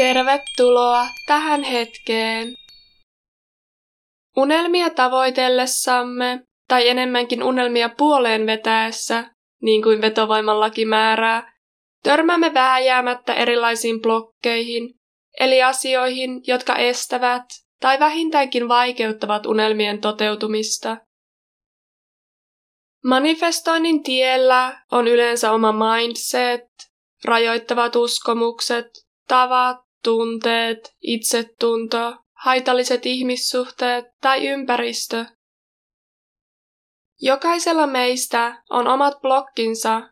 Tervetuloa tähän hetkeen. Unelmia tavoitellessamme, tai enemmänkin unelmia puoleen vetäessä, niin kuin vetovoiman laki määrää, törmäämme vääjäämättä erilaisiin blokkeihin, eli asioihin, jotka estävät tai vähintäänkin vaikeuttavat unelmien toteutumista. Manifestoinnin tiellä on yleensä oma mindset, rajoittavat uskomukset, tavat, tunteet, itsetunto, haitalliset ihmissuhteet tai ympäristö. Jokaisella meistä on omat blokkinsa,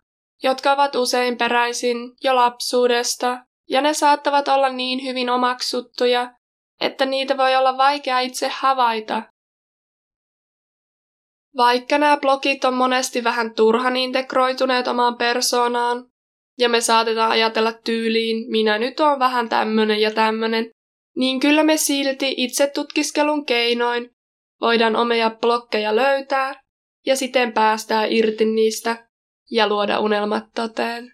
jotka ovat usein peräisin jo lapsuudesta, ja ne saattavat olla niin hyvin omaksuttuja, että niitä voi olla vaikea itse havaita. Vaikka nämä blogit on monesti vähän turhan integroituneet omaan persoonaan, ja me saatetaan ajatella tyyliin, minä nyt on vähän tämmönen ja tämmönen, niin kyllä me silti itse tutkiskelun keinoin voidaan omia blokkeja löytää ja siten päästää irti niistä ja luoda unelmat toteen.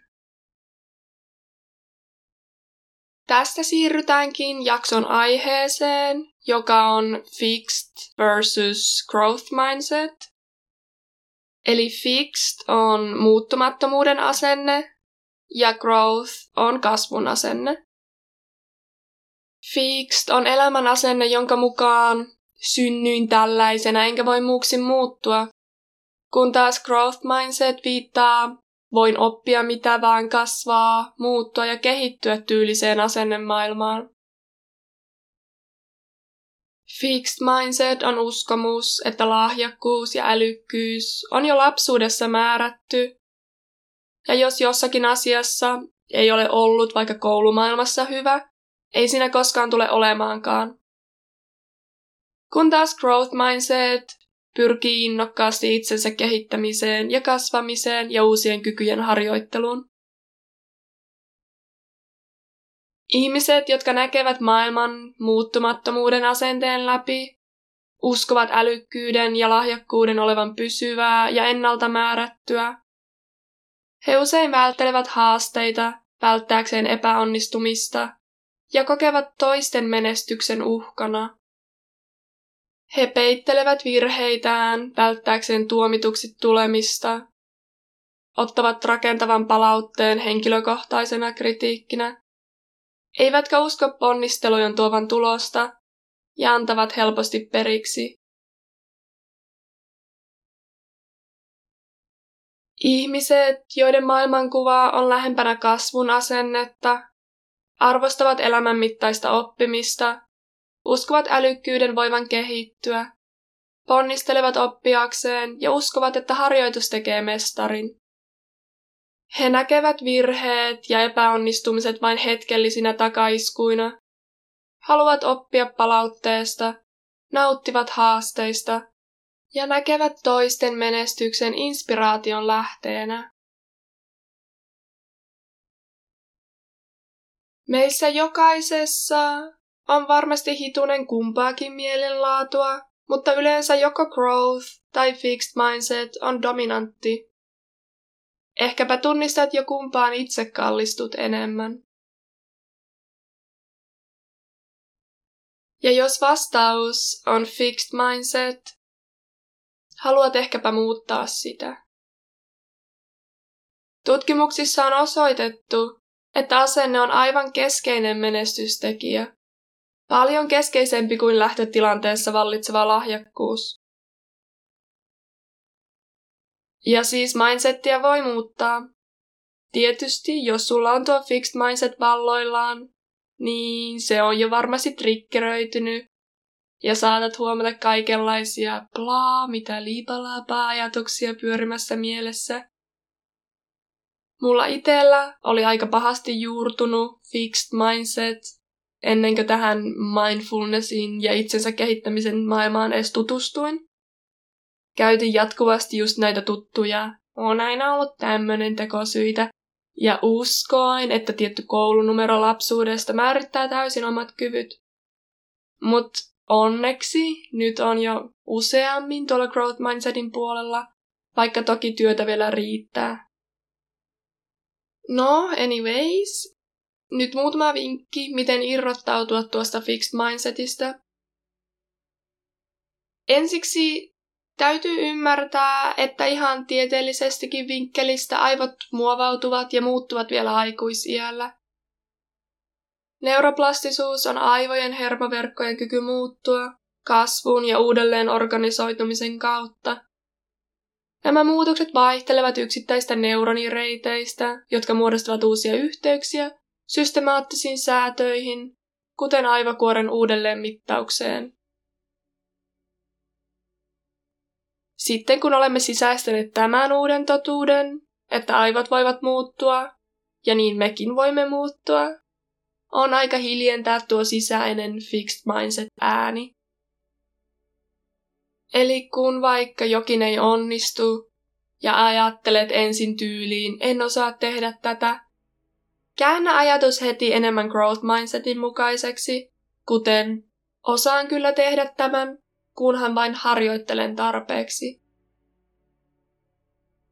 Tästä siirrytäänkin jakson aiheeseen, joka on Fixed versus Growth Mindset. Eli Fixed on muuttumattomuuden asenne ja growth on kasvun asenne. Fixed on elämän asenne, jonka mukaan synnyin tällaisena enkä voi muuksi muuttua, kun taas growth mindset viittaa voin oppia mitä vaan kasvaa, muuttua ja kehittyä tyyliseen asennemaailmaan. Fixed mindset on uskomus, että lahjakkuus ja älykkyys on jo lapsuudessa määrätty ja jos jossakin asiassa ei ole ollut vaikka koulumaailmassa hyvä, ei siinä koskaan tule olemaankaan. Kun taas growth mindset pyrkii innokkaasti itsensä kehittämiseen ja kasvamiseen ja uusien kykyjen harjoitteluun. Ihmiset, jotka näkevät maailman muuttumattomuuden asenteen läpi, uskovat älykkyyden ja lahjakkuuden olevan pysyvää ja ennalta määrättyä, he usein välttelevät haasteita välttääkseen epäonnistumista ja kokevat toisten menestyksen uhkana. He peittelevät virheitään välttääkseen tuomituksi tulemista, ottavat rakentavan palautteen henkilökohtaisena kritiikkinä, eivätkä usko ponnistelujen tuovan tulosta ja antavat helposti periksi. Ihmiset, joiden maailmankuva on lähempänä kasvun asennetta, arvostavat elämän mittaista oppimista, uskovat älykkyyden voivan kehittyä, ponnistelevat oppiakseen ja uskovat, että harjoitus tekee mestarin. He näkevät virheet ja epäonnistumiset vain hetkellisinä takaiskuina, haluavat oppia palautteesta, nauttivat haasteista ja näkevät toisten menestyksen inspiraation lähteenä. Meissä jokaisessa on varmasti hitunen kumpaakin mielenlaatua, mutta yleensä joko growth tai fixed mindset on dominantti. Ehkäpä tunnistat jo kumpaan itse kallistut enemmän. Ja jos vastaus on fixed mindset, haluat ehkäpä muuttaa sitä. Tutkimuksissa on osoitettu, että asenne on aivan keskeinen menestystekijä. Paljon keskeisempi kuin lähtötilanteessa vallitseva lahjakkuus. Ja siis mindsettiä voi muuttaa. Tietysti, jos sulla on tuo fixed mindset valloillaan, niin se on jo varmasti triggeröitynyt ja saatat huomata kaikenlaisia plaa, mitä liipalaapaa ajatuksia pyörimässä mielessä. Mulla itellä oli aika pahasti juurtunut fixed mindset ennen kuin tähän mindfulnessin ja itsensä kehittämisen maailmaan edes tutustuin. Käytin jatkuvasti just näitä tuttuja, on aina ollut tämmönen tekosyitä, ja uskoin, että tietty koulunumero lapsuudesta määrittää täysin omat kyvyt. Mut Onneksi nyt on jo useammin tuolla growth mindsetin puolella, vaikka toki työtä vielä riittää. No, anyways. Nyt muutama vinkki, miten irrottautua tuosta fixed mindsetistä. Ensiksi täytyy ymmärtää, että ihan tieteellisestikin vinkkelistä aivot muovautuvat ja muuttuvat vielä aikuisiällä. Neuroplastisuus on aivojen hermoverkkojen kyky muuttua kasvun ja uudelleen organisoitumisen kautta. Nämä muutokset vaihtelevat yksittäistä neuronireiteistä, jotka muodostavat uusia yhteyksiä systemaattisiin säätöihin, kuten aivokuoren uudelleen mittaukseen. Sitten kun olemme sisäistäneet tämän uuden totuuden, että aivot voivat muuttua, ja niin mekin voimme muuttua, on aika hiljentää tuo sisäinen fixed mindset ääni. Eli kun vaikka jokin ei onnistu ja ajattelet ensin tyyliin, en osaa tehdä tätä, käännä ajatus heti enemmän growth mindsetin mukaiseksi, kuten osaan kyllä tehdä tämän, kunhan vain harjoittelen tarpeeksi.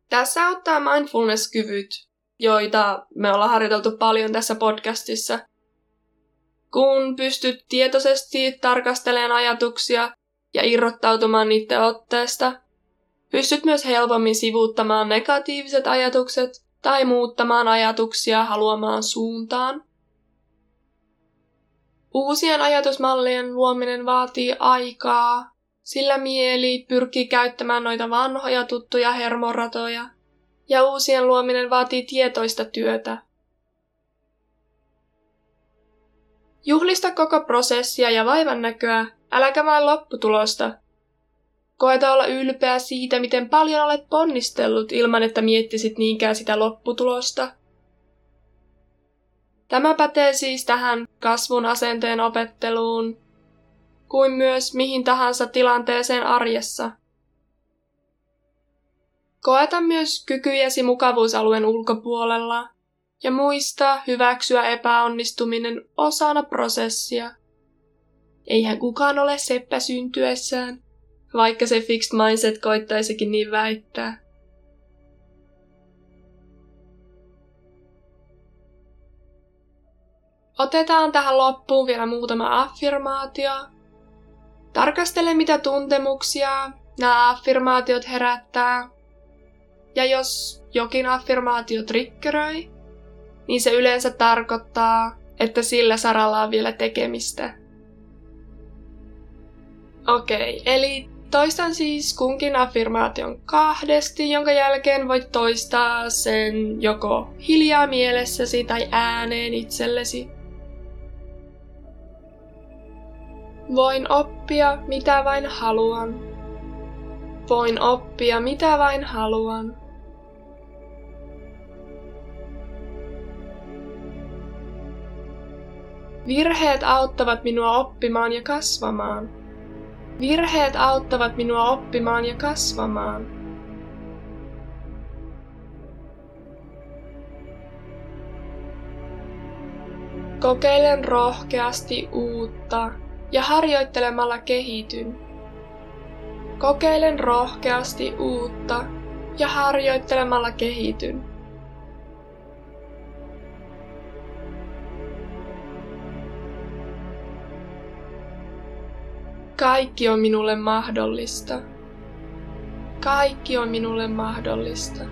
Tässä auttaa mindfulness-kyvyt, joita me ollaan harjoiteltu paljon tässä podcastissa. Kun pystyt tietoisesti tarkastelemaan ajatuksia ja irrottautumaan niiden otteesta, pystyt myös helpommin sivuuttamaan negatiiviset ajatukset tai muuttamaan ajatuksia haluamaan suuntaan. Uusien ajatusmallien luominen vaatii aikaa, sillä mieli pyrkii käyttämään noita vanhoja tuttuja hermoratoja, ja uusien luominen vaatii tietoista työtä. Juhlista koko prosessia ja vaivan näköä, äläkä vain lopputulosta. Koeta olla ylpeä siitä, miten paljon olet ponnistellut ilman, että miettisit niinkään sitä lopputulosta. Tämä pätee siis tähän kasvun asenteen opetteluun, kuin myös mihin tahansa tilanteeseen arjessa. Koeta myös kykyjäsi mukavuusalueen ulkopuolella ja muista hyväksyä epäonnistuminen osana prosessia. Eihän kukaan ole seppä syntyessään, vaikka se fixed mindset koittaisikin niin väittää. Otetaan tähän loppuun vielä muutama affirmaatio, Tarkastele, mitä tuntemuksia nämä affirmaatiot herättää. Ja jos jokin affirmaatio triggeröi, niin se yleensä tarkoittaa, että sillä saralla on vielä tekemistä. Okei, okay, eli toistan siis kunkin affirmaation kahdesti, jonka jälkeen voit toistaa sen joko hiljaa mielessäsi tai ääneen itsellesi. Voin oppia mitä vain haluan. Voin oppia mitä vain haluan. Virheet auttavat minua oppimaan ja kasvamaan. Virheet auttavat minua oppimaan ja kasvamaan. Kokeilen rohkeasti uutta ja harjoittelemalla kehityn. Kokeilen rohkeasti uutta ja harjoittelemalla kehityn. Kaikki on minulle mahdollista. Kaikki on minulle mahdollista.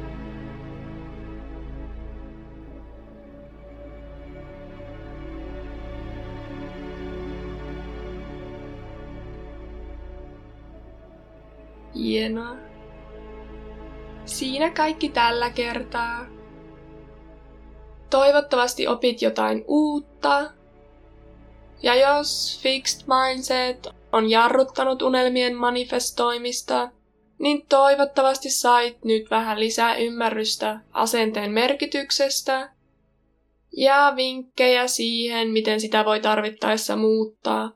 Hienoa. Siinä kaikki tällä kertaa. Toivottavasti opit jotain uutta. Ja jos fixed mindset on jarruttanut unelmien manifestoimista, niin toivottavasti sait nyt vähän lisää ymmärrystä asenteen merkityksestä ja vinkkejä siihen, miten sitä voi tarvittaessa muuttaa.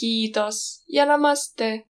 Kiitos ja namaste.